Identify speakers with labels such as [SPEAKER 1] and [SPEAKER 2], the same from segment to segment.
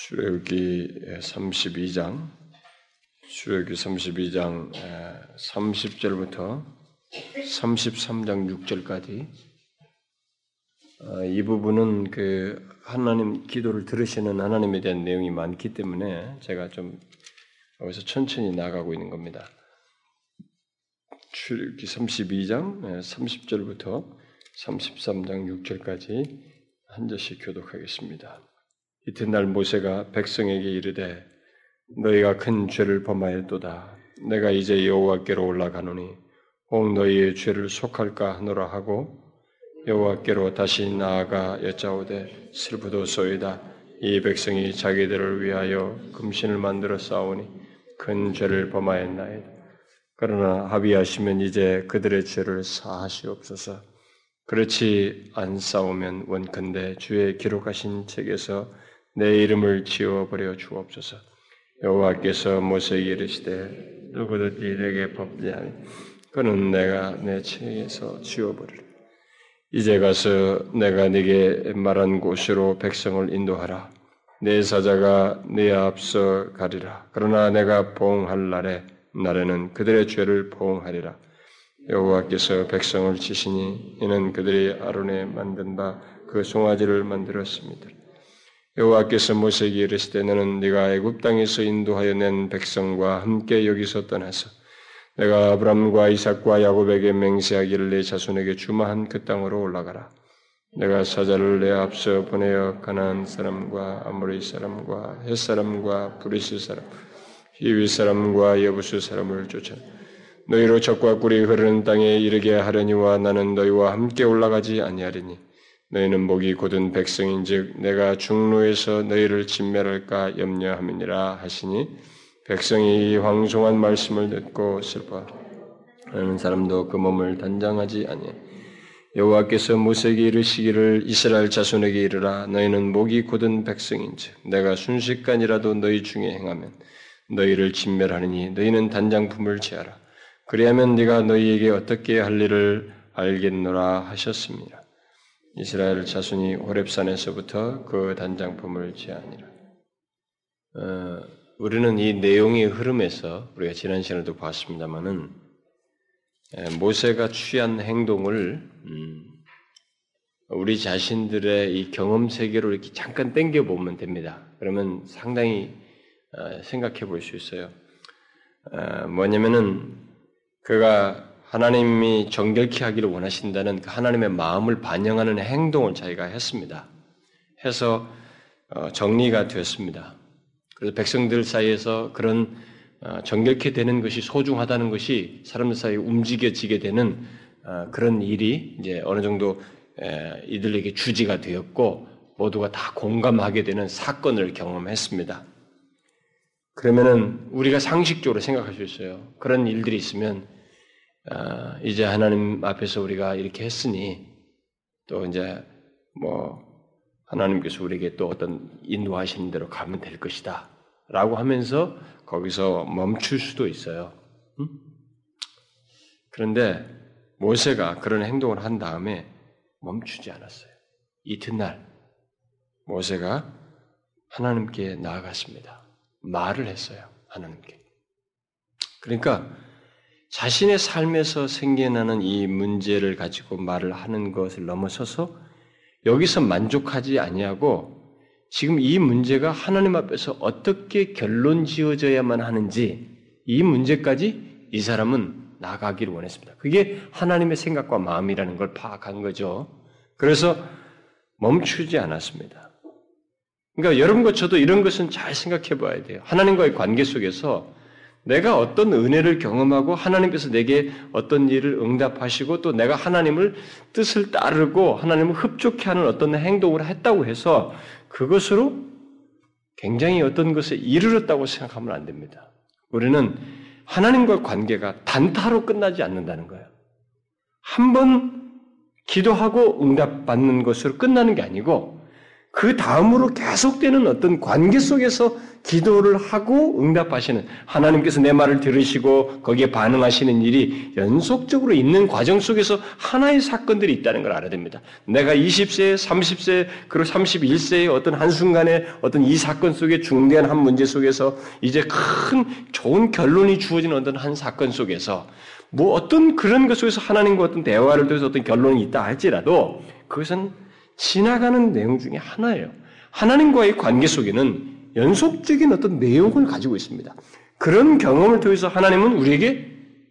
[SPEAKER 1] 출애굽기 32장 출애굽기 32장 30절부터 33장 6절까지 이 부분은 그 하나님 기도를 들으시는 하나님에 대한 내용이 많기 때문에 제가 좀 여기서 천천히 나가고 있는 겁니다. 출애굽기 32장 30절부터 33장 6절까지 한 절씩 교독하겠습니다. 이튿날 모세가 백성에게 이르되 너희가 큰 죄를 범하였도다. 내가 이제 여호와께로 올라가노니 혹 너희의 죄를 속할까 하노라 하고 여호와께로 다시 나아가 여짜오되 슬프도소이다. 이 백성이 자기들을 위하여 금신을 만들어 싸우니 큰 죄를 범하였나이다. 그러나 합의하시면 이제 그들의 죄를 사하시옵소서. 그렇지 안 싸우면 원컨대 주의 기록하신 책에서 내 이름을 지워버려 주옵소서. 여호와께서 모세에게 이르시되 누구든지 내게 법리하니 그는 내가 내 책에서 지워버리라. 이제 가서 내가 네게 말한 곳으로 백성을 인도하라. 내 사자가 네 앞서 가리라. 그러나 내가 보응할 날에 날에는 그들의 죄를 보응하리라. 여호와께서 백성을 치시니 이는 그들이 아론이 만든 바 그 송아지를 만들었습니다. 여호와께서 모세에게 이르시되 너는 네가 애굽 땅에서 인도하여 낸 백성과 함께 여기서 떠나서 내가 아브라함과 이삭과 야곱에게 맹세하기를 네 자손에게 주마 한 그 땅으로 올라가라. 내가 사자를 네 앞서 보내어 가나안 사람과 아모리 사람과 헷 사람과 브리스 사람, 히위 사람과 여부수 사람을 쫓아 너희로 적과 꿀이 흐르는 땅에 이르게 하려니와 나는 너희와 함께 올라가지 아니하리니 너희는 목이 곧은 백성인즉 내가 중로에서 너희를 진멸할까 염려함이니라 하시니 백성이 황송한 말씀을 듣고 슬퍼 하는 사람도 그 몸을 단장하지 아니해 여호와께서 모세에게 이르시기를 이스라엘 자손에게 이르라. 너희는 목이 곧은 백성인즉 내가 순식간이라도 너희 중에 행하면 너희를 진멸하느니 너희는 단장품을 취하라. 그리하면 네가 너희에게 어떻게 할 일을 알겠노라 하셨습니다. 이스라엘 자손이 호렙산에서부터 그 단장품을 제하니라. 어, 우리는 이 내용의 흐름에서 우리가 지난 시간에도 봤습니다만은 모세가 취한 행동을 음, 우리 자신들의 이 경험 세계로 이렇게 잠깐 땡겨 보면 됩니다. 그러면 상당히 어, 생각해 볼 수 있어요. 어, 뭐냐면은 그가 하나님이 정결케 하기를 원하신다는 그 하나님의 마음을 반영하는 행동을 자기가 했습니다. 해서 어, 정리가 되었습니다. 그래서 백성들 사이에서 그런 어, 정결케 되는 것이 소중하다는 것이 사람들 사이에 움직여지게 되는 어, 그런 일이 이제 어느 정도 이들에게 주지가 되었고 모두가 다 공감하게 되는 사건을 경험했습니다. 그러면은 우리가 상식적으로 생각할 수 있어요. 그런 일들이 있으면 아, 이제 하나님 앞에서 우리가 이렇게 했으니 또 이제 뭐 하나님께서 우리에게 또 어떤 인도하시는 대로 가면 될 것이다. 라고 하면서 거기서 멈출 수도 있어요. 응? 그런데 모세가 그런 행동을 한 다음에 멈추지 않았어요. 이튿날 모세가 하나님께 나아갔습니다. 말을 했어요. 하나님께. 그러니까 자신의 삶에서 생겨나는 이 문제를 가지고 말을 하는 것을 넘어서서 여기서 만족하지 아니하고 지금 이 문제가 하나님 앞에서 어떻게 결론 지어져야만 하는지 이 문제까지 이 사람은 나가기를 원했습니다. 그게 하나님의 생각과 마음이라는 걸 파악한 거죠. 그래서 멈추지 않았습니다. 그러니까 여러분과 저도 이런 것은 잘 생각해 봐야 돼요. 하나님과의 관계 속에서 내가 어떤 은혜를 경험하고 하나님께서 내게 어떤 일을 응답하시고 또 내가 하나님을 뜻을 따르고 하나님을 흡족해 하는 어떤 행동을 했다고 해서 그것으로 굉장히 어떤 것에 이르렀다고 생각하면 안 됩니다. 우리는 하나님과 관계가 단타로 끝나지 않는다는 거예요. 한 번 기도하고 응답받는 것으로 끝나는 게 아니고 그 다음으로 계속되는 어떤 관계 속에서 기도를 하고 응답하시는 하나님께서 내 말을 들으시고 거기에 반응하시는 일이 연속적으로 있는 과정 속에서 하나의 사건들이 있다는 걸 알아야 됩니다. 내가 20세, 30세, 그리고 31세의 어떤 한순간에 어떤 이 사건 속에 중대한 한 문제 속에서 이제 큰 좋은 결론이 주어지는 어떤 한 사건 속에서 뭐 어떤 그런 것 속에서 하나님과 어떤 대화를 통해서 어떤 결론이 있다 할지라도 그것은 지나가는 내용 중에 하나예요. 하나님과의 관계 속에는 연속적인 어떤 내용을 가지고 있습니다. 그런 경험을 통해서 하나님은 우리에게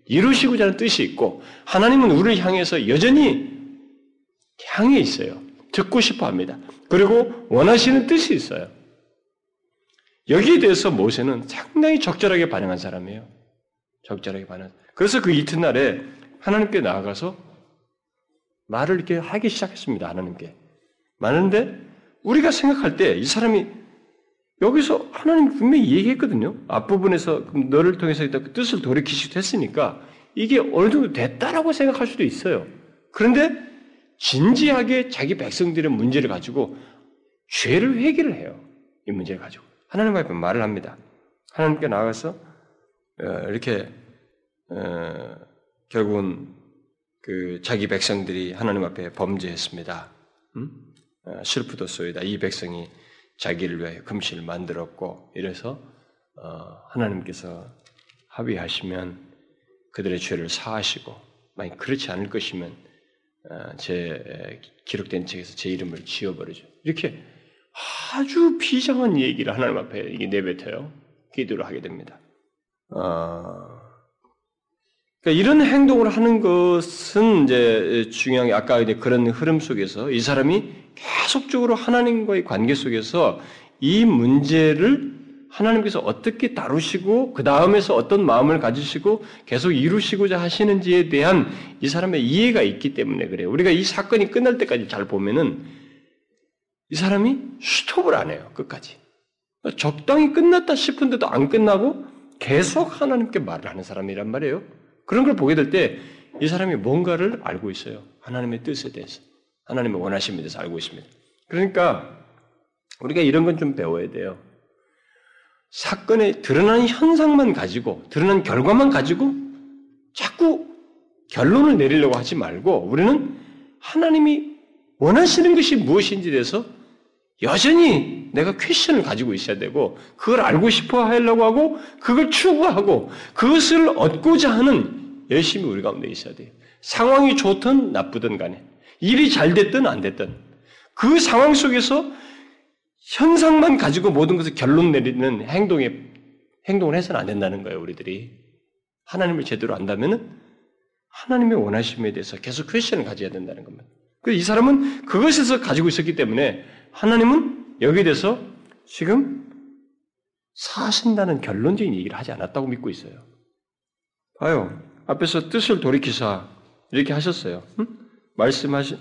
[SPEAKER 1] 이루시고자 하는 뜻이 있고, 하나님은 우리를 향해서 여전히 향해 있어요. 듣고 싶어 합니다. 그리고 원하시는 뜻이 있어요. 여기에 대해서 모세는 상당히 적절하게 반응한 사람이에요. 적절하게 반응. 그래서 그 이튿날에 하나님께 나아가서 말을 이렇게 하기 시작했습니다. 하나님께. 많은데 우리가 생각할 때 이 사람이 여기서 하나님 분명히 얘기했거든요. 앞부분에서 너를 통해서 그 뜻을 돌이키시기도 했으니까 이게 어느 정도 됐다라고 생각할 수도 있어요. 그런데 진지하게 자기 백성들의 문제를 가지고 죄를 회개를 해요. 이 문제를 가지고. 하나님 앞에 말을 합니다. 하나님께 나가서 어, 이렇게 어, 결국은 그 자기 백성들이 하나님 앞에 범죄했습니다. 음? 어, 슬프도소이다. 이 백성이 자기를 위해 금신을 만들었고 이래서 어, 하나님께서 합의하시면 그들의 죄를 사하시고 만약 그렇지 않을 것이면 어, 제 기록된 책에서 제 이름을 지워버리죠. 이렇게 아주 비장한 얘기를 하나님 앞에 이게 내뱉어요. 기도를 하게 됩니다. 어, 그러니까 이런 행동을 하는 것은 이제 중요한 게 아까 그런 흐름 속에서 이 사람이 계속적으로 하나님과의 관계 속에서 이 문제를 하나님께서 어떻게 다루시고 그 다음에서 어떤 마음을 가지시고 계속 이루시고자 하시는지에 대한 이 사람의 이해가 있기 때문에 그래요. 우리가 이 사건이 끝날 때까지 잘 보면은 이 사람이 스톱을 안 해요. 끝까지. 적당히 끝났다 싶은데도 안 끝나고 계속 하나님께 말을 하는 사람이란 말이에요. 그런 걸 보게 될 때 이 사람이 뭔가를 알고 있어요. 하나님의 뜻에 대해서. 하나님의 원하심에 대해서 알고 있습니다. 그러니까 우리가 이런 건 좀 배워야 돼요. 사건에 드러난 현상만 가지고, 드러난 결과만 가지고 자꾸 결론을 내리려고 하지 말고 우리는 하나님이 원하시는 것이 무엇인지 대해서 여전히 내가 퀘션을 가지고 있어야 되고 그걸 알고 싶어 하려고 하고 그걸 추구하고 그것을 얻고자 하는 열심히 우리 가운데 있어야 돼요. 상황이 좋든 나쁘든 간에 일이 잘 됐든 안 됐든 그 상황 속에서 현상만 가지고 모든 것을 결론 내리는 행동에 행동을 해서는 안 된다는 거예요. 우리들이 하나님을 제대로 안다면은 하나님의 원하심에 대해서 계속 퀘션을 가져야 된다는 겁니다. 이 사람은 그것에서 가지고 있었기 때문에 하나님은 여기에 대해서 지금 사신다는 결론적인 얘기를 하지 않았다고 믿고 있어요. 봐요. 앞에서 뜻을 돌이키사 이렇게 하셨어요. 응? 말씀하신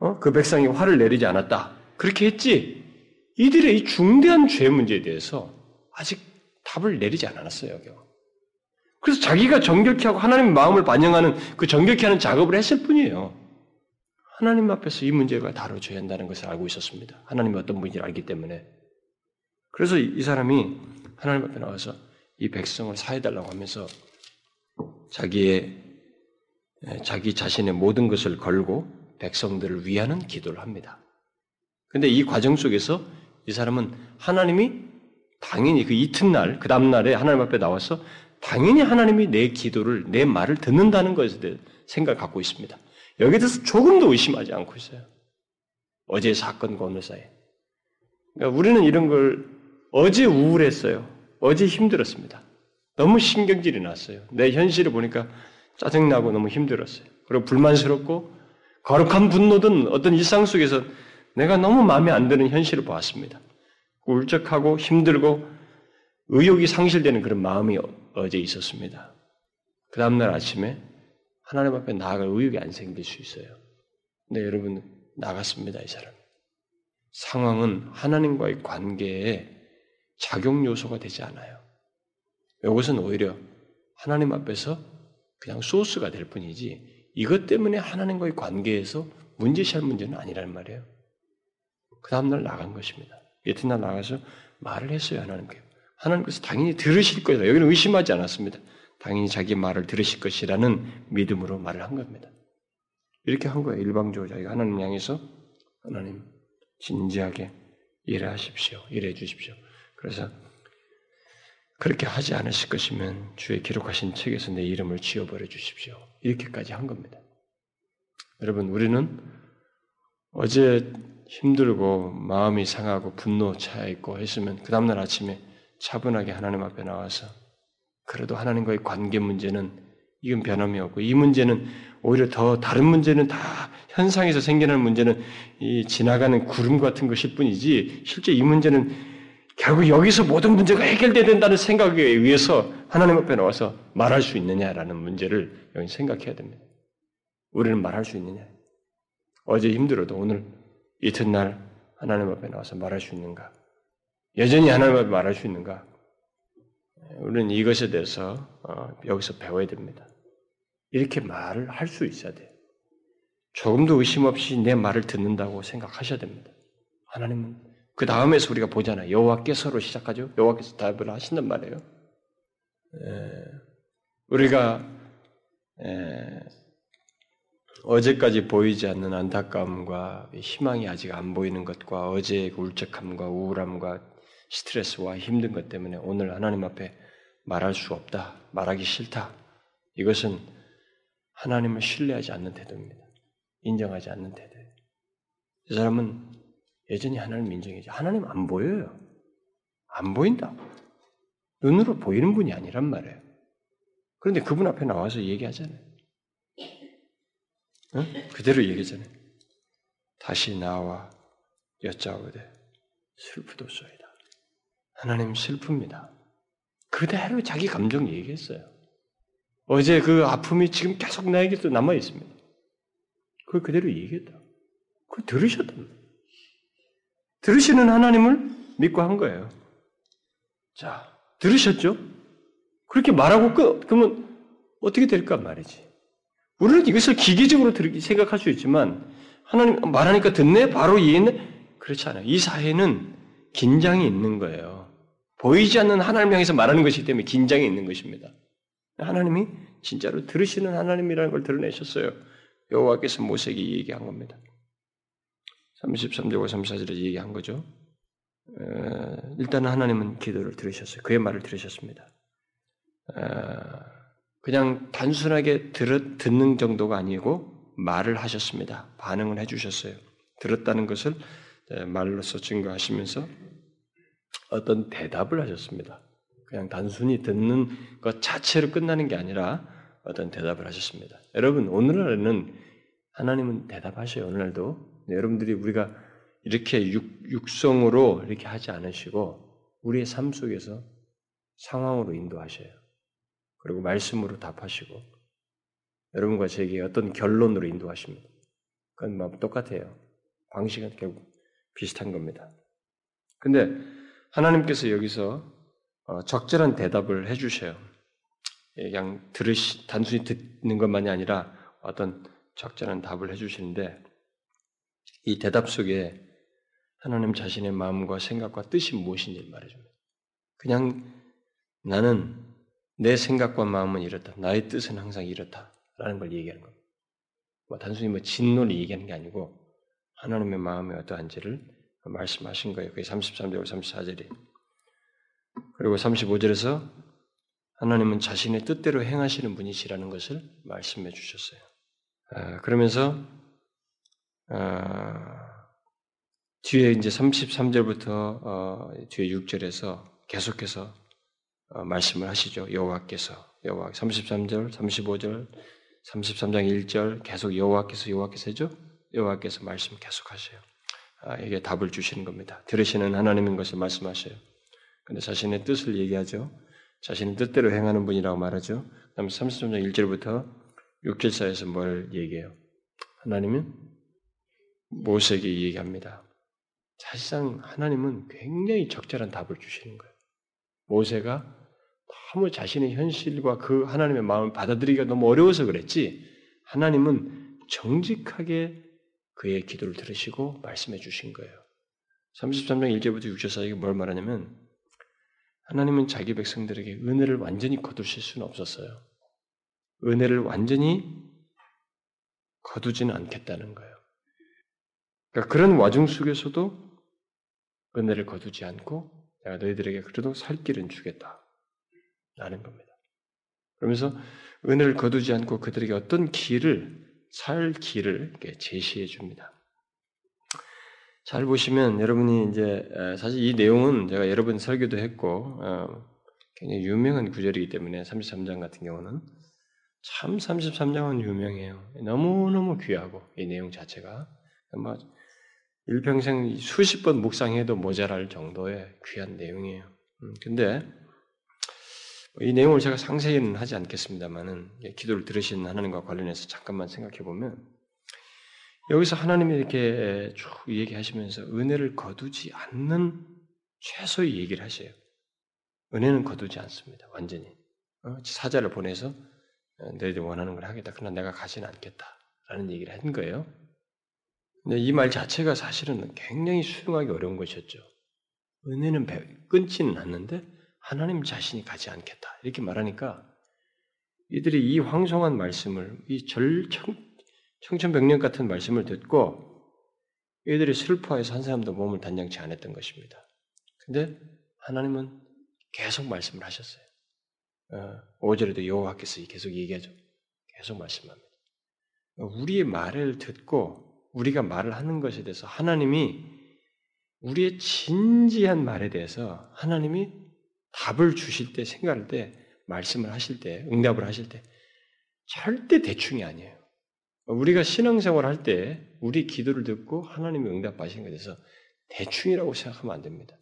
[SPEAKER 1] 어? 그 백성이 화를 내리지 않았다. 그렇게 했지. 이들의 이 중대한 죄 문제에 대해서 아직 답을 내리지 않았어요. 그래서 자기가 정결케 하고 하나님의 마음을 반영하는 그 정결케 하는 작업을 했을 뿐이에요. 하나님 앞에서 이 문제가 다뤄져야 한다는 것을 알고 있었습니다. 하나님이 어떤 분인지 알기 때문에. 그래서 이 사람이 하나님 앞에 나와서 이 백성을 사해달라고 하면서 자기의 자기 자신의 모든 것을 걸고 백성들을 위하는 기도를 합니다. 근데 이 과정 속에서 이 사람은 하나님이 당연히 그 이튿날, 그 다음날에 하나님 앞에 나와서 당연히 하나님이 내 기도를, 내 말을 듣는다는 것에 대해 생각을 갖고 있습니다. 여기에 대해서 조금도 의심하지 않고 있어요. 어제 사건과 오늘 사이. 그러니까 우리는 이런 걸 어제 우울했어요. 어제 힘들었습니다. 너무 신경질이 났어요. 내 현실을 보니까 짜증나고 너무 힘들었어요. 그리고 불만스럽고 거룩한 분노든 어떤 일상 속에서 내가 너무 마음에 안 드는 현실을 보았습니다. 울적하고 힘들고 의욕이 상실되는 그런 마음이 어제 있었습니다. 그 다음날 아침에 하나님 앞에 나아갈 의욕이 안 생길 수 있어요. 근데 여러분 나갔습니다, 이 사람. 상황은 하나님과의 관계에 작용 요소가 되지 않아요. 이것은 오히려 하나님 앞에서 그냥 소스가 될 뿐이지 이것 때문에 하나님과의 관계에서 문제시할 문제는 아니란 말이에요. 그 다음날 나간 것입니다. 이튿날 나가서 말을 했어요, 하나님께. 하나님께서 당연히 들으실 거다. 여기는 의심하지 않았습니다. 당연히 자기 말을 들으실 것이라는 믿음으로 말을 한 겁니다. 이렇게 한 거예요. 일방적으로 자기가 하나님 향해서 하나님 진지하게 일하십시오. 일해 주십시오. 그래서 그렇게 하지 않으실 것이면 주의 기록하신 책에서 내 이름을 지워버려 주십시오. 이렇게까지 한 겁니다. 여러분, 우리는 어제 힘들고 마음이 상하고 분노 차 있고 했으면 그 다음날 아침에 차분하게 하나님 앞에 나와서 그래도 하나님과의 관계 문제는 이건 변함이 없고 이 문제는 오히려 더 다른 문제는 다 현상에서 생겨나는 문제는 이 지나가는 구름 같은 것일 뿐이지 실제 이 문제는 결국 여기서 모든 문제가 해결돼야 된다는 생각에 의해서 하나님 앞에 나와서 말할 수 있느냐라는 문제를 여기 생각해야 됩니다. 우리는 말할 수 있느냐? 어제 힘들어도 오늘 이튿날 하나님 앞에 나와서 말할 수 있는가? 여전히 하나님 앞에 말할 수 있는가? 우리는 이것에 대해서 어, 여기서 배워야 됩니다. 이렇게 말을 할 수 있어야 돼요. 조금도 의심 없이 내 말을 듣는다고 생각하셔야 됩니다. 하나님은 그 다음에서 우리가 보잖아요. 여호와께서로 시작하죠. 여호와께서 답을 하신단 말이에요. 에, 우리가 에, 어제까지 보이지 않는 안타까움과 희망이 아직 안 보이는 것과 어제의 울적함과 우울함과 스트레스와 힘든 것 때문에 오늘 하나님 앞에 말할 수 없다, 말하기 싫다. 이것은 하나님을 신뢰하지 않는 태도입니다. 인정하지 않는 태도예요. 이 사람은 여전히 하나님 인정이지. 하나님 안 보여요. 안 보인다. 눈으로 보이는 분이 아니란 말이에요. 그런데 그분 앞에 나와서 얘기하잖아요. 응? 그대로 얘기하잖아요. 다시 나와 여짜오되 슬프도소이다. 하나님 슬픕니다. 그대로 자기 감정 얘기했어요. 어제 그 아픔이 지금 계속 나에게도 남아 있습니다. 그 그대로 얘기했다. 그 들으셨단 들으시는 하나님을 믿고 한 거예요. 자, 들으셨죠? 그렇게 말하고 끝, 그러면 어떻게 될까 말이지. 우리는 이것을 기계적으로 생각할 수 있지만, 하나님 말하니까 듣네? 바로 이해했네? 그렇지 않아요. 이 사회는 긴장이 있는 거예요. 보이지 않는 하나님 향해서 말하는 것이기 때문에 긴장이 있는 것입니다. 하나님이 진짜로 들으시는 하나님이라는 걸 드러내셨어요. 여호와께서 모세에게 얘기한 겁니다. 33절과 34절에 얘기한 거죠. 일단 하나님은 기도를 들으셨어요. 그의 말을 들으셨습니다. 그냥 단순하게 듣는 정도가 아니고 말을 하셨습니다. 반응을 해주셨어요. 들었다는 것을 말로서 증거하시면서 어떤 대답을 하셨습니다. 그냥 단순히 듣는 것 자체로 끝나는 게 아니라 어떤 대답을 하셨습니다. 여러분, 오늘날에는 하나님은 대답하셔요. 오늘날도. 여러분들이 우리가 이렇게 육, 성으로 이렇게 하지 않으시고 우리의 삶 속에서 상황으로 인도하셔요. 그리고 말씀으로 답하시고 여러분과 제게 어떤 결론으로 인도하십니다. 그건 뭐 똑같아요. 방식은 결국 비슷한 겁니다. 근데 하나님께서 여기서 어, 적절한 대답을 해주셔요. 그냥 들으시, 단순히 듣는 것만이 아니라 어떤 적절한 답을 해주시는데 이 대답 속에 하나님 자신의 마음과 생각과 뜻이 무엇인지 말해줍니다. 그냥 나는 내 생각과 마음은 이렇다. 나의 뜻은 항상 이렇다. 라는 걸 얘기하는 겁니다. 뭐 단순히 뭐 진노를 얘기하는 게 아니고 하나님의 마음의 어떠한지를 말씀하신 거예요. 그게 33절, 34절이. 그리고 35절에서 하나님은 자신의 뜻대로 행하시는 분이시라는 것을 말씀해 주셨어요. 아, 그러면서 아, 뒤에 이제 33절부터 어, 뒤에 6절에서 계속해서 어, 말씀을 하시죠. 여호와께서 여호와 33절, 35절, 33장 1절 계속 여호와께서 여호와께서 해죠. 여호와께서 말씀 계속하셔요. 아, 이게 답을 주시는 겁니다. 들으시는 하나님인 것을 말씀하셔요. 근데 자신의 뜻을 얘기하죠. 자신의 뜻대로 행하는 분이라고 말하죠. 그다음 33장 1절부터 6절 사이에서 뭘 얘기해요? 하나님은 모세에게 얘기합니다. 사실상 하나님은 굉장히 적절한 답을 주시는 거예요. 모세가 너무 자신의 현실과 그 하나님의 마음을 받아들이기가 너무 어려워서 그랬지, 하나님은 정직하게 그의 기도를 들으시고 말씀해 주신 거예요. 33장 1절부터 6절 사이에 뭘 말하냐면 하나님은 자기 백성들에게 은혜를 완전히 거두실 수는 없었어요. 은혜를 완전히 거두지는 않겠다는 거예요. 그러니까 그런 와중 속에서도 은혜를 거두지 않고 내가 너희들에게 그래도 살 길은 주겠다. 라는 겁니다. 그러면서 은혜를 거두지 않고 그들에게 어떤 길을, 살 길을 제시해 줍니다. 잘 보시면 여러분이 이제 사실 이 내용은 제가 여러 번 설교도 했고 어, 굉장히 유명한 구절이기 때문에 33장 같은 경우는 참 33장은 유명해요. 너무너무 귀하고 이 내용 자체가 뭐 일평생 수십 번 묵상해도 모자랄 정도의 귀한 내용이에요. 음, 근데 이 내용을 제가 상세히는 하지 않겠습니다만은 기도를 들으신 하나님과 관련해서 잠깐만 생각해 보면 여기서 하나님이 이렇게 쭉 얘기하시면서 은혜를 거두지 않는 최소의 얘기를 하셔요. 은혜는 거두지 않습니다. 완전히. 어, 사자를 보내서 어, 너희들 원하는 걸 하겠다. 그러나 내가 가지는 않겠다. 라는 얘기를 한 거예요. 이 말 자체가 사실은 굉장히 수용하기 어려운 것이었죠. 은혜는 끊지는 않는데 하나님 자신이 가지 않겠다. 이렇게 말하니까 이들이 이 황송한 말씀을, 이 절청, 청천벽력 같은 말씀을 듣고 이들이 슬퍼해서 한 사람도 몸을 단장치 않았던 것입니다. 근데 하나님은 계속 말씀을 하셨어요. 어, 5절에도 여호와께서 계속 얘기하죠. 계속 말씀합니다. 우리의 말을 듣고 우리가 말을 하는 것에 대해서 하나님이 우리의 진지한 말에 대해서 하나님이 답을 주실 때 생각할 때 말씀을 하실 때 응답을 하실 때 절대 대충이 아니에요. 우리가 신앙생활 할 때 우리 기도를 듣고 하나님이 응답하시는 것에 대해서 대충이라고 생각하면 안 됩니다.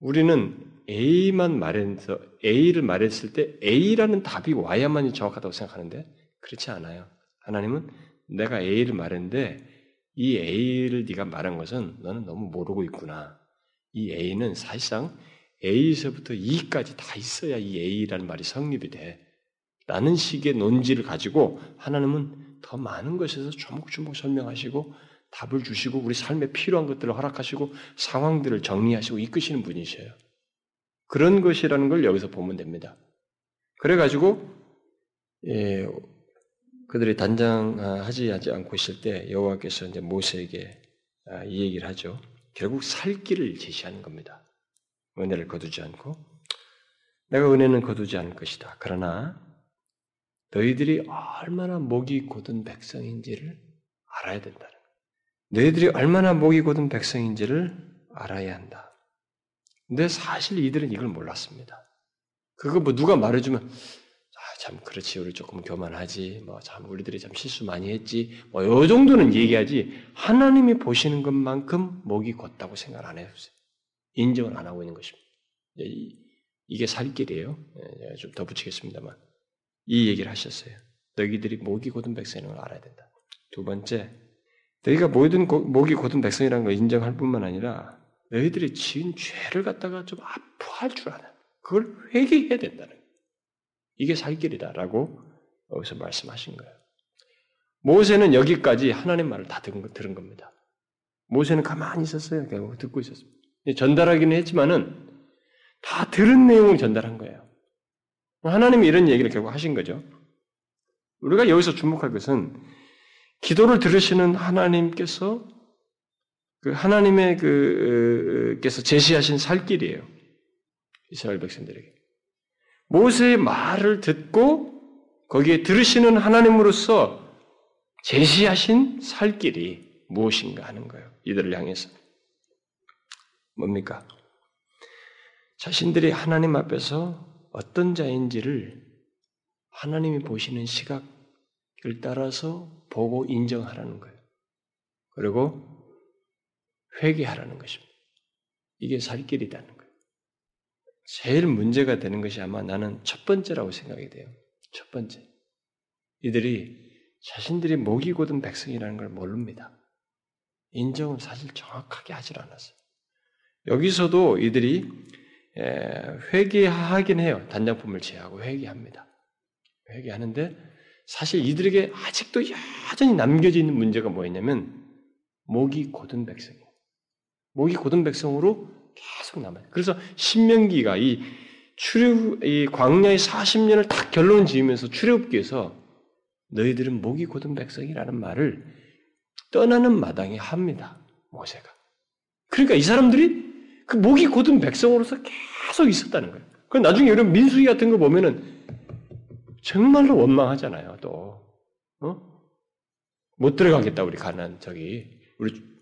[SPEAKER 1] 우리는 A만 말해서 A를 말했을 때 A라는 답이 와야만이 정확하다고 생각하는데 그렇지 않아요. 하나님은 내가 A를 말했는데 이 A를 네가 말한 것은 너는 너무 모르고 있구나. 이 A는 사실상 A에서부터 E까지 다 있어야 이 A라는 말이 성립이 돼. 라는 식의 논지를 가지고 하나님은 더 많은 것에서 조목조목 설명하시고 답을 주시고 우리 삶에 필요한 것들을 허락하시고 상황들을 정리하시고 이끄시는 분이셔요. 그런 것이라는 걸 여기서 보면 됩니다. 그래가지고 예, 그들이 단장하지 않고 있을 때 여호와께서 이제 모세에게 아, 이 얘기를 하죠. 결국 살 길을 제시하는 겁니다. 은혜를 거두지 않고 내가 은혜는 거두지 않을 것이다. 그러나 너희들이 얼마나 목이 곧은 백성인지를 알아야 된다는 너희들이 얼마나 목이 곧은 백성인지를 알아야 한다. 근데 사실 이들은 이걸 몰랐습니다. 그거 뭐 누가 말해주면 아, 참 그렇지 우리 조금 교만하지 뭐 참 우리들이 참 실수 많이 했지 뭐 요 정도는 얘기하지 하나님이 보시는 것만큼 목이 곧다고 생각 안 해주세요. 인정을 안 하고 있는 것입니다. 이게 살 길이에요. 예, 좀더 붙이겠습니다만 이 얘기를 하셨어요. 너희들이 목이 곧은 백성이라는 걸 알아야 된다. 두 번째, 너희가 모든 목이 곧은 백성이라는 걸 인정할 뿐만 아니라 너희들이 지은 죄를 갖다가 좀 아파할 줄 아는 그걸 회개해야 된다는 거예요. 이게 살 길이다라고 여기서 말씀하신 거예요. 모세는 여기까지 하나님 말을 다 들은 겁니다. 모세는 가만히 있었어요. 결국 듣고 있었습니다. 전달하기는 했지만은 다 들은 내용을 전달한 거예요. 하나님이 이런 얘기를 결국 하신 거죠. 우리가 여기서 주목할 것은 기도를 들으시는 하나님께서 그 하나님의 그께서 제시하신 살 길이에요. 이스라엘 백성들에게. 모세의 말을 듣고 거기에 들으시는 하나님으로서 제시하신 살 길이 무엇인가 하는 거예요. 이들을 향해서. 뭡니까? 자신들이 하나님 앞에서 어떤 자인지를 하나님이 보시는 시각을 따라서 보고 인정하라는 거예요. 그리고 회개하라는 것입니다. 이게 살 거예요. 제일 문제가 되는 것이 아마 나는 첫 번째라고 생각이 돼요. 첫 번째. 이들이 자신들이 목이 곧은 백성이라는 걸 모릅니다. 인정은 사실 정확하게 하질 않았어요. 여기서도 이들이 회개하긴 해요. 단장품을 제하고 회개합니다. 회개하는데 사실 이들에게 아직도 여전히 남겨져 있는 문제가 뭐였냐면 목이 곧은 백성이에요. 목이 곧은 백성으로 계속 남아요. 그래서 신명기가 이 출애굽 이 광야의 40년을 딱 결론 지으면서 출애굽기에서 너희들은 목이 곧은 백성이라는 말을 떠나는 마당에 합니다. 모세가. 그러니까 이 사람들이 그 목이 곧은 백성으로서 계속 있었다는 거예요. 그 나중에 이런 민수기 같은 거 보면은 정말로 원망하잖아요. 또 어? 못 들어가겠다 우리 가난 저기 우리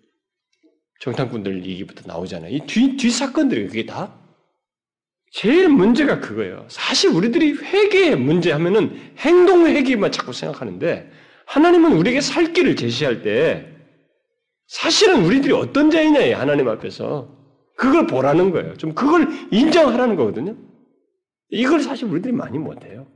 [SPEAKER 1] 정탐꾼들 얘기부터 나오잖아요. 이 뒤 뒤 사건들이 그게 다 제일 문제가 그거예요. 사실 우리들이 회개의 문제 하면은 행동 회개만 자꾸 생각하는데 하나님은 우리에게 살 길을 제시할 때 사실은 우리들이 어떤 자이냐 하나님 앞에서 그걸 보라는 거예요. 좀 그걸 인정하라는 거거든요. 이걸 사실 우리들이 많이 못해요.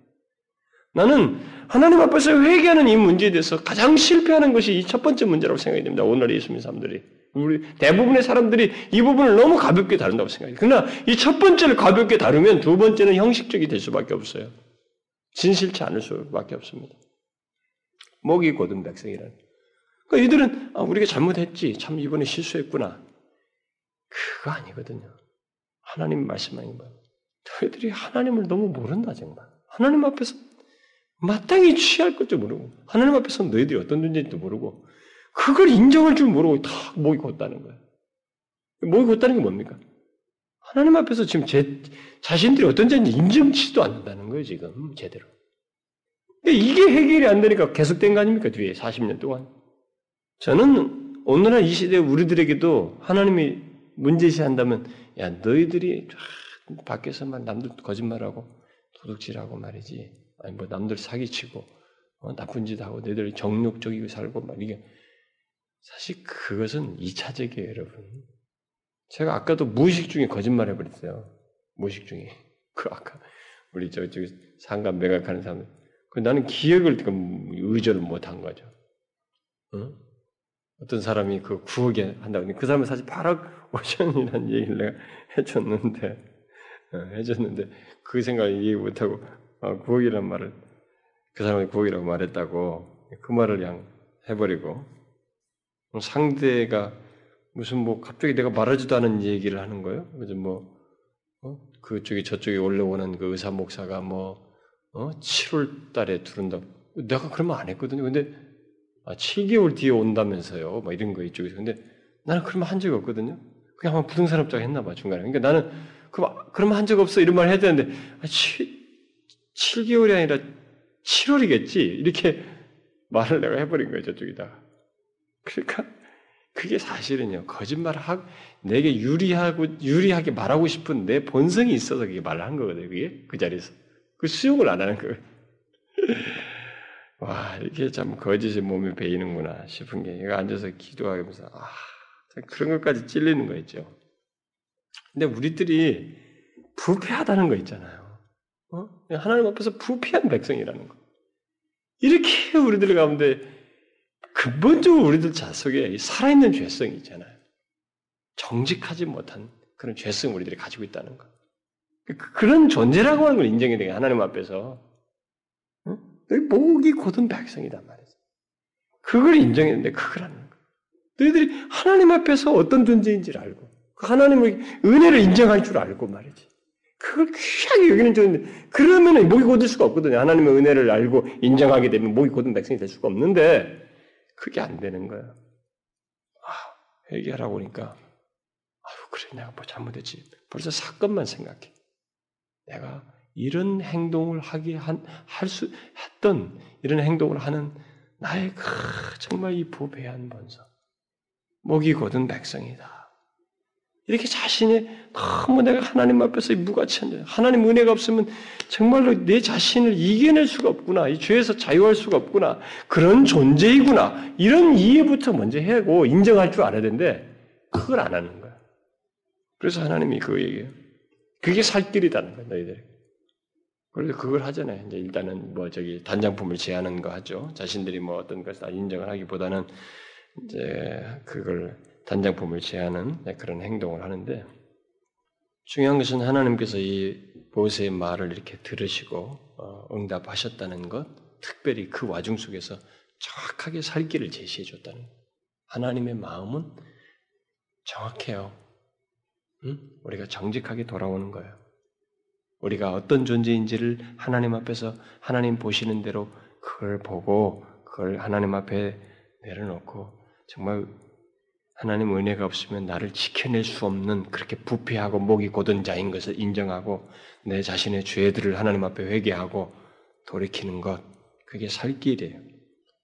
[SPEAKER 1] 나는 하나님 앞에서 회개하는 이 문제에 대해서 가장 실패하는 것이 이 첫 번째 문제라고 생각이 됩니다. 오늘 예수 믿는 사람들이. 우리 대부분의 사람들이 이 부분을 너무 가볍게 다룬다고 생각해요. 그러나 이 첫 번째를 가볍게 다루면 두 번째는 형식적이 될 수밖에 없어요. 진실치 않을 수밖에 없습니다. 목이 곧은 백성이라는. 그러니까 이들은 아, 우리가 잘못했지. 참 이번에 실수했구나. 그거 아니거든요. 하나님 말씀하는 거예요. 너희들이 하나님을 너무 모른다 정말. 하나님 앞에서 마땅히 취할 것도 모르고 하나님 앞에서 너희들이 어떤 존재인지도 모르고 그걸 인정할 줄 모르고 다 목이 곧다는 거예요. 목이 곧다는 게 뭡니까? 하나님 앞에서 지금 제 자신들이 어떤 자인지 인정치도 않는다는 거예요, 지금 제대로. 근데 이게 해결이 안 되니까 계속된 거 아닙니까? 뒤에 40년 동안. 저는 오늘날 이 시대 우리들에게도 하나님이 문제시 한다면 야 너희들이 밖에서만 남들 거짓말하고 도둑질하고 말이지 아니 뭐 남들 사기치고 어, 나쁜 짓 하고 너희들 정욕적이고 살고 막 이게 사실 그것은 이차적이에요 여러분. 제가 아까도 무의식 중에 거짓말 해버렸어요. 무의식 중에 그 아까 우리 저 저기 상감 매각하는 사람 그 나는 기억을 지금 의존을 못한 거죠. 어? 어떤 사람이 그 구억에 한다고 그 사람은 사실 8억 5천이라는 얘기를 내가 해줬는데 어, 해줬는데 그 생각을 이해 못하고 어, 9억이라는 말을 그 사람이 9억이라고 말했다고 그 말을 그냥 해버리고 상대가 무슨 뭐 갑자기 내가 말하지도 않은 얘기를 하는 거예요. 그래서 뭐 어? 그쪽이 저쪽에 올라오는 그 의사 목사가 뭐 어? 7월 달에 들은다. 내가 그런 말 안 했거든요. 근데 아, 7개월 뒤에 온다면서요. 뭐 이런 거 이쪽에서. 근데 나는 그런 말 한 적이 없거든요. 그냥 아마 부동산 업자가 했나 봐, 중간에. 그러니까 나는 그럼 한적 없어. 이런 말 해야 되는데, 아, 7, 7개월이 아니라 7월이겠지. 이렇게 말을 내가 해버린 거예요, 저쪽이다. 그러니까, 그게 사실은요, 거짓말을 하고, 내게 유리하고, 유리하게 말하고 싶은 내 본성이 있어서 그게 말을 한 거거든요, 그게. 그 자리에서. 그 수용을 안 하는 거예요. 와, 이렇게 참 거짓이 몸에 배이는구나 싶은 게, 이거 앉아서 기도하면서, 아, 그런 것까지 찔리는 거 있죠. 근데 우리들이 부패하다는 거 있잖아요. 어? 하나님 앞에서 부패한 백성이라는 거. 이렇게 우리들 가운데 근본적으로 우리들 자 속에 살아있는 죄성이 있잖아요. 정직하지 못한 그런 죄성 우리들이 가지고 있다는 거. 그, 그런 존재라고 하는 걸 인정해야 돼요. 하나님 앞에서. 너희 목이 곧은 백성이단 말이죠. 그걸 인정했는데 그걸 하는 거예요. 너희들이 하나님 앞에서 어떤 존재인지를 알고 그 하나님의 은혜를 인정할 줄 알고 말이지. 그걸 귀하게 여기는 존재. 그러면 목이 곧을 수가 없거든요. 하나님의 은혜를 알고 인정하게 되면 목이 곧은 백성이 될 수가 없는데 그게 안 되는 거야. 아, 회개하라고 하니까 아유 그래 내가 뭐 잘못했지. 벌써 사건만 생각해. 내가 이런 행동을 하게 할수 했던 이런 행동을 하는 나의 그 정말 이 부배한 본성. 목이 곧은 백성이다. 이렇게 자신이 너무 내가 하나님 앞에서 무가치한 자, 하나님 은혜가 없으면 정말로 내 자신을 이겨낼 수가 없구나. 이 죄에서 자유할 수가 없구나. 그런 존재이구나. 이런 이해부터 먼저 해고 인정할 줄 알아야 되는데 그걸 안 하는 거야. 그래서 하나님이 그 얘기예요. 그게 살 길이다는 거야, 너희들이. 그래서 그걸 하잖아요. 이제 일단은 뭐 저기 단장품을 제하는 거 하죠. 자신들이 뭐 어떤 것을 다 인정을 하기보다는 이제 그걸 단장품을 제하는 그런 행동을 하는데 중요한 것은 하나님께서 이 모세의 말을 이렇게 들으시고 어, 응답하셨다는 것, 특별히 그 와중 속에서 정확하게 살 길을 제시해 줬다는 것. 하나님의 마음은 정확해요. 응? 우리가 정직하게 돌아오는 거예요. 우리가 어떤 존재인지를 하나님 앞에서 하나님 보시는 대로 그걸 보고 그걸 하나님 앞에 내려놓고 정말 하나님 은혜가 없으면 나를 지켜낼 수 없는 그렇게 부패하고 목이 곧은 자인 것을 인정하고 내 자신의 죄들을 하나님 앞에 회개하고 돌이키는 것 그게 살 길이에요.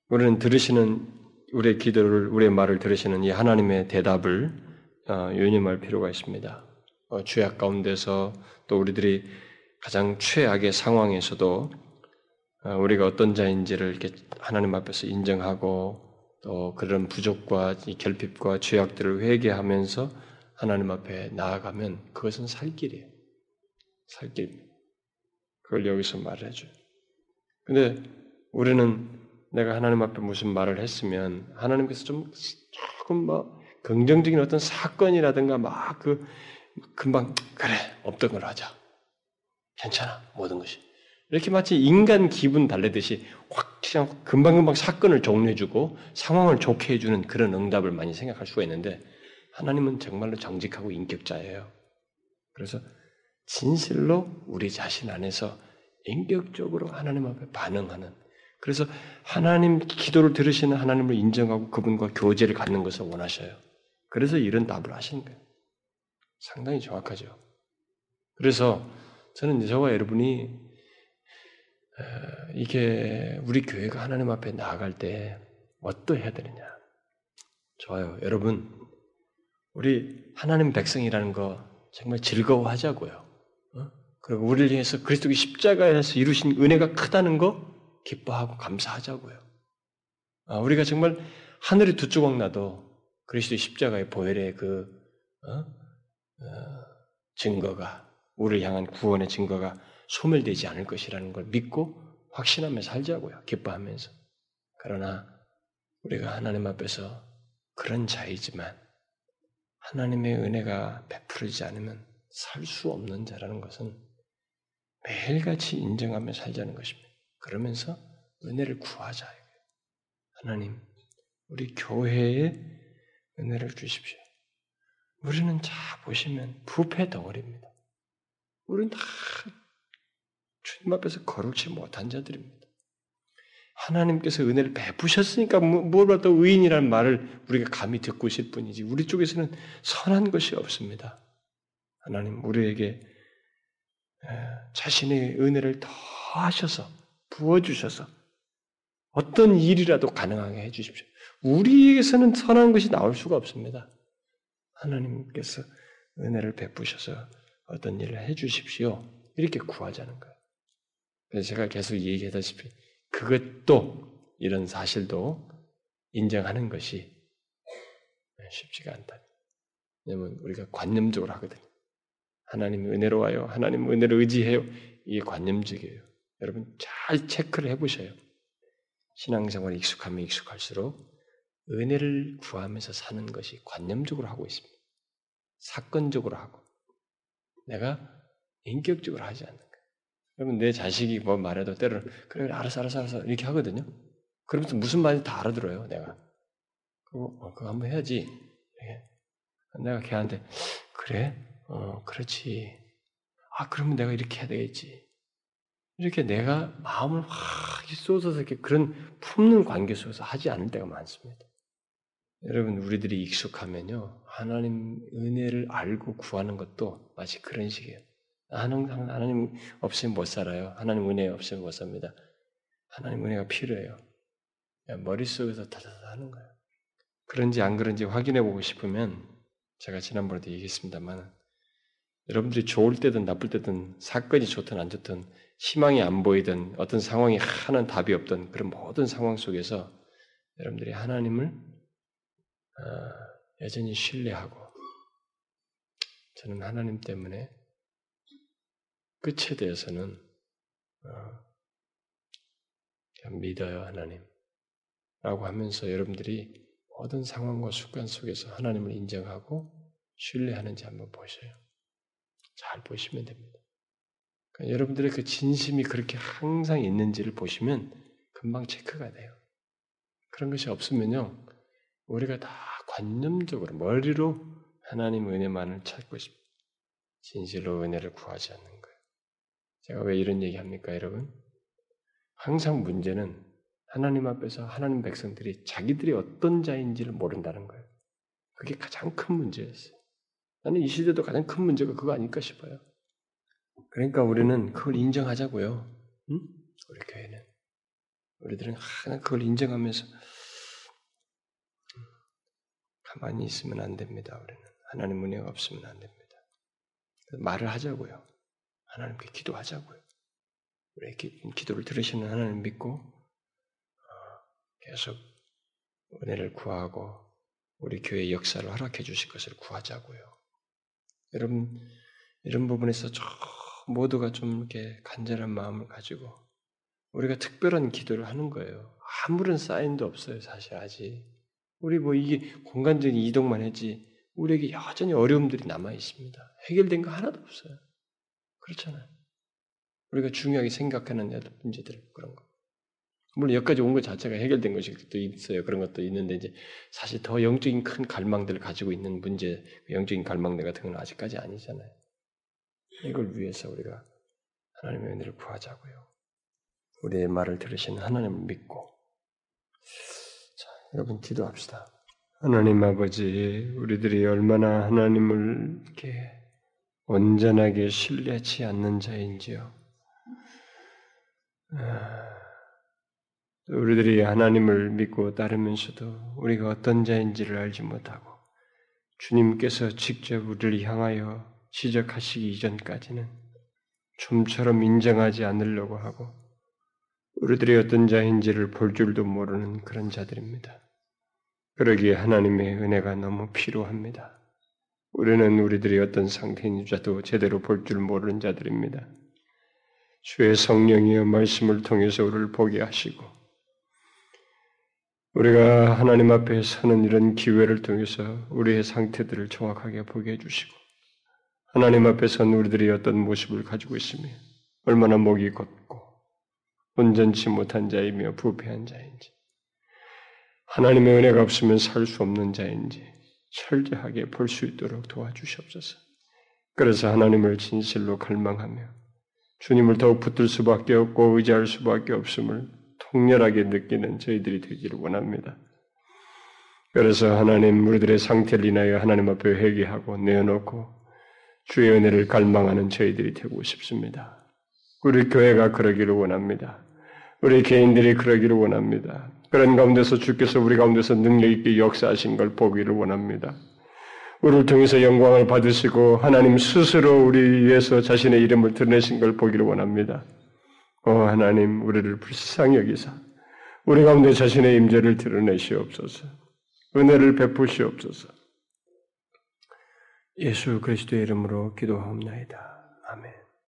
[SPEAKER 1] 우리는 들으시는 우리의 기도를 우리의 말을 들으시는 이 하나님의 대답을 어, 유념할 필요가 있습니다. 어, 죄악 가운데서 또 우리들이 가장 최악의 상황에서도 어, 우리가 어떤 자인지를 이렇게 하나님 앞에서 인정하고 또 그런 부족과 결핍과 죄악들을 회개하면서 하나님 앞에 나아가면 그것은 살 길이에요. 살 길. 그걸 여기서 말을 해줘요. 근데 우리는 내가 하나님 앞에 무슨 말을 했으면 하나님께서 좀 조금 뭐 긍정적인 어떤 사건이라든가 막 그 금방 그래 없던 걸 하자. 괜찮아 모든 것이 이렇게 마치 인간 기분 달래듯이 확 그냥 금방금방 사건을 종료해주고 상황을 좋게 해주는 그런 응답을 많이 생각할 수가 있는데 하나님은 정말로 정직하고 인격자예요. 그래서 진실로 우리 자신 안에서 인격적으로 하나님 앞에 반응하는 그래서 하나님 기도를 들으시는 하나님을 인정하고 그분과 교제를 갖는 것을 원하셔요. 그래서 이런 답을 하시는 거예요. 상당히 정확하죠. 그래서 저는 저와 여러분이 이게 우리 교회가 하나님 앞에 나아갈 때 어떠해야 되느냐? 좋아요. 여러분, 우리 하나님 백성이라는 거 정말 즐거워하자고요. 어? 그리고 우리를 위해서 그리스도의 십자가에서 이루신 은혜가 크다는 거 기뻐하고 감사하자고요. 아, 우리가 정말 하늘이 두 조각 나도 그리스도의 십자가의 보혈의 그 어? 어, 증거가 우리를 향한 구원의 증거가 소멸되지 않을 것이라는 걸 믿고 확신하며 살자고요. 기뻐하면서. 그러나 우리가 하나님 앞에서 그런 자이지만 하나님의 은혜가 베풀어지지 않으면 살 수 없는 자라는 것은 매일같이 인정하며 살자는 것입니다. 그러면서 은혜를 구하자. 하나님, 우리 교회에 은혜를 주십시오. 우리는 자 보시면 부패 덩어리입니다. 우리는 다 주님 앞에서 거룩지 못한 자들입니다. 하나님께서 은혜를 베푸셨으니까 무엇보다 의인이라는 말을 우리가 감히 듣고 있을 뿐이지 우리 쪽에서는 선한 것이 없습니다. 하나님 우리에게 자신의 은혜를 더하셔서 부어주셔서 어떤 일이라도 가능하게 해주십시오. 우리에게서는 선한 것이 나올 수가 없습니다. 하나님께서 은혜를 베푸셔서 어떤 일을 해주십시오. 이렇게 구하자는 거예요. 제가 계속 얘기하다시피 그것도 이런 사실도 인정하는 것이 쉽지가 않다. 왜냐면 우리가 관념적으로 하거든요. 하나님 은혜로 와요. 하나님 은혜를 의지해요. 이게 관념적이에요. 여러분 잘 체크를 해보셔요. 신앙생활에 익숙하면 익숙할수록 은혜를 구하면서 사는 것이 관념적으로 하고 있습니다. 사건적으로 하고 내가 인격적으로 하지 않는 여러분 내 자식이 뭐 말해도 때로는 그래 알아서 알아서 알아서 이렇게 하거든요. 그러면서 무슨 말인지 다 알아들어요. 내가 그거 어, 그거 한번 해야지. 예. 내가 걔한테 그래 어 그렇지. 아 그러면 내가 이렇게 해야 되겠지. 이렇게 내가 마음을 확 쏟아서 이렇게 그런 품는 관계 속에서 하지 않을 때가 많습니다. 여러분, 우리들이 익숙하면요, 하나님 은혜를 알고 구하는 것도 마치 그런 식이에요. 하나님, 없으면 못 살아요. 하나님 은혜 없으면 못 삽니다. 하나님 은혜가 필요해요. 머릿속에서 다다다 하는 거예요. 그런지 안 그런지 확인해 보고 싶으면 제가 지난번에도 얘기했습니다만 여러분들이 좋을 때든 나쁠 때든 사건이 좋든 안 좋든 희망이 안 보이든 어떤 상황이 하는 답이 없던 그런 모든 상황 속에서 여러분들이 하나님을 어, 여전히 신뢰하고 저는 하나님 때문에 끝에 대해서는 어, 믿어요 하나님 라고 하면서 여러분들이 모든 상황과 습관 속에서 하나님을 인정하고 신뢰하는지 한번 보셔요. 잘 보시면 됩니다. 그러니까 여러분들의 그 진심이 그렇게 항상 있는지를 보시면 금방 체크가 돼요. 그런 것이 없으면요, 우리가 다 관념적으로 머리로 하나님 은혜만을 찾고 싶, 진실로 은혜를 구하지 않는 거예요. 제가 왜 이런 얘기 합니까, 여러분? 항상 문제는 하나님 앞에서 하나님 백성들이 자기들이 어떤 자인지를 모른다는 거예요. 그게 가장 큰 문제였어요. 나는 이 시대도 가장 큰 문제가 그거 아닐까 싶어요. 그러니까 우리는 그걸 인정하자고요. 응? 우리 교회는. 우리들은 항상 그걸 인정하면서 가만히 있으면 안 됩니다. 우리는 하나님 은혜가 없으면 안 됩니다. 말을 하자고요. 하나님께 기도하자고요. 우리의 기, 도를 들으시는 하나님 믿고 어, 계속 은혜를 구하고 우리 교회 역사를 허락해 주실 것을 구하자고요. 여러분 이런 부분에서 저 모두가 좀 이렇게 간절한 마음을 가지고 우리가 특별한 기도를 하는 거예요. 아무런 사인도 없어요, 사실 아직. 우리 뭐 이게 공간적인 이동만 했지 우리에게 여전히 어려움들이 남아 있습니다. 해결된 거 하나도 없어요. 그렇잖아요. 우리가 중요하게 생각하는 문제들 그런 거. 물론 여기까지 온 것 자체가 해결된 것이 또 있어요. 그런 것도 있는데 이제 사실 더 영적인 큰 갈망들을 가지고 있는 문제, 영적인 갈망들 같은 건 아직까지 아니잖아요. 이걸 위해서 우리가 하나님의 은혜를 구하자고요. 우리의 말을 들으시는 하나님을 믿고 자, 여러분 기도합시다. 하나님 아버지, 우리들이 얼마나 하나님을 이렇게 온전하게 신뢰치 않는 자인지요. 아, 우리들이 하나님을 믿고 따르면서도 우리가 어떤 자인지를 알지 못하고 주님께서 직접 우리를 향하여 지적하시기 이전까지는 좀처럼 인정하지 않으려고 하고 우리들이 어떤 자인지를 볼 줄도 모르는 그런 자들입니다. 그러기에 하나님의 은혜가 너무 필요합니다. 우리는 우리들이 어떤 상태인지도 제대로 볼 줄 모르는 자들입니다. 주의 성령이여 말씀을 통해서 우리를 보게 하시고 우리가 하나님 앞에 서는 이런 기회를 통해서 우리의 상태들을 정확하게 보게 해주시고 하나님 앞에 선 우리들이 어떤 모습을 가지고 있으며 얼마나 목이 걷고 온전치 못한 자이며 부패한 자인지 하나님의 은혜가 없으면 살 수 없는 자인지 철저하게 볼 수 있도록 도와주시옵소서. 그래서 하나님을 진실로 갈망하며 주님을 더욱 붙들 수밖에 없고 의지할 수밖에 없음을 통렬하게 느끼는 저희들이 되기를 원합니다. 그래서 하나님 우리들의 상태를 인하여 하나님 앞에 회개하고 내어놓고 주의 은혜를 갈망하는 저희들이 되고 싶습니다. 우리 교회가 그러기를 원합니다. 우리 개인들이 그러기를 원합니다. 그런 가운데서 주께서 우리 가운데서 능력 있게 역사하신 걸 보기를 원합니다. 우리를 통해서 영광을 받으시고 하나님 스스로 우리 위해서 자신의 이름을 드러내신 걸 보기를 원합니다. 오 하나님 우리를 불쌍히 여기사 우리 가운데 자신의 임재를 드러내시옵소서. 은혜를 베푸시옵소서. 예수 그리스도의 이름으로 기도하옵나이다. 아멘.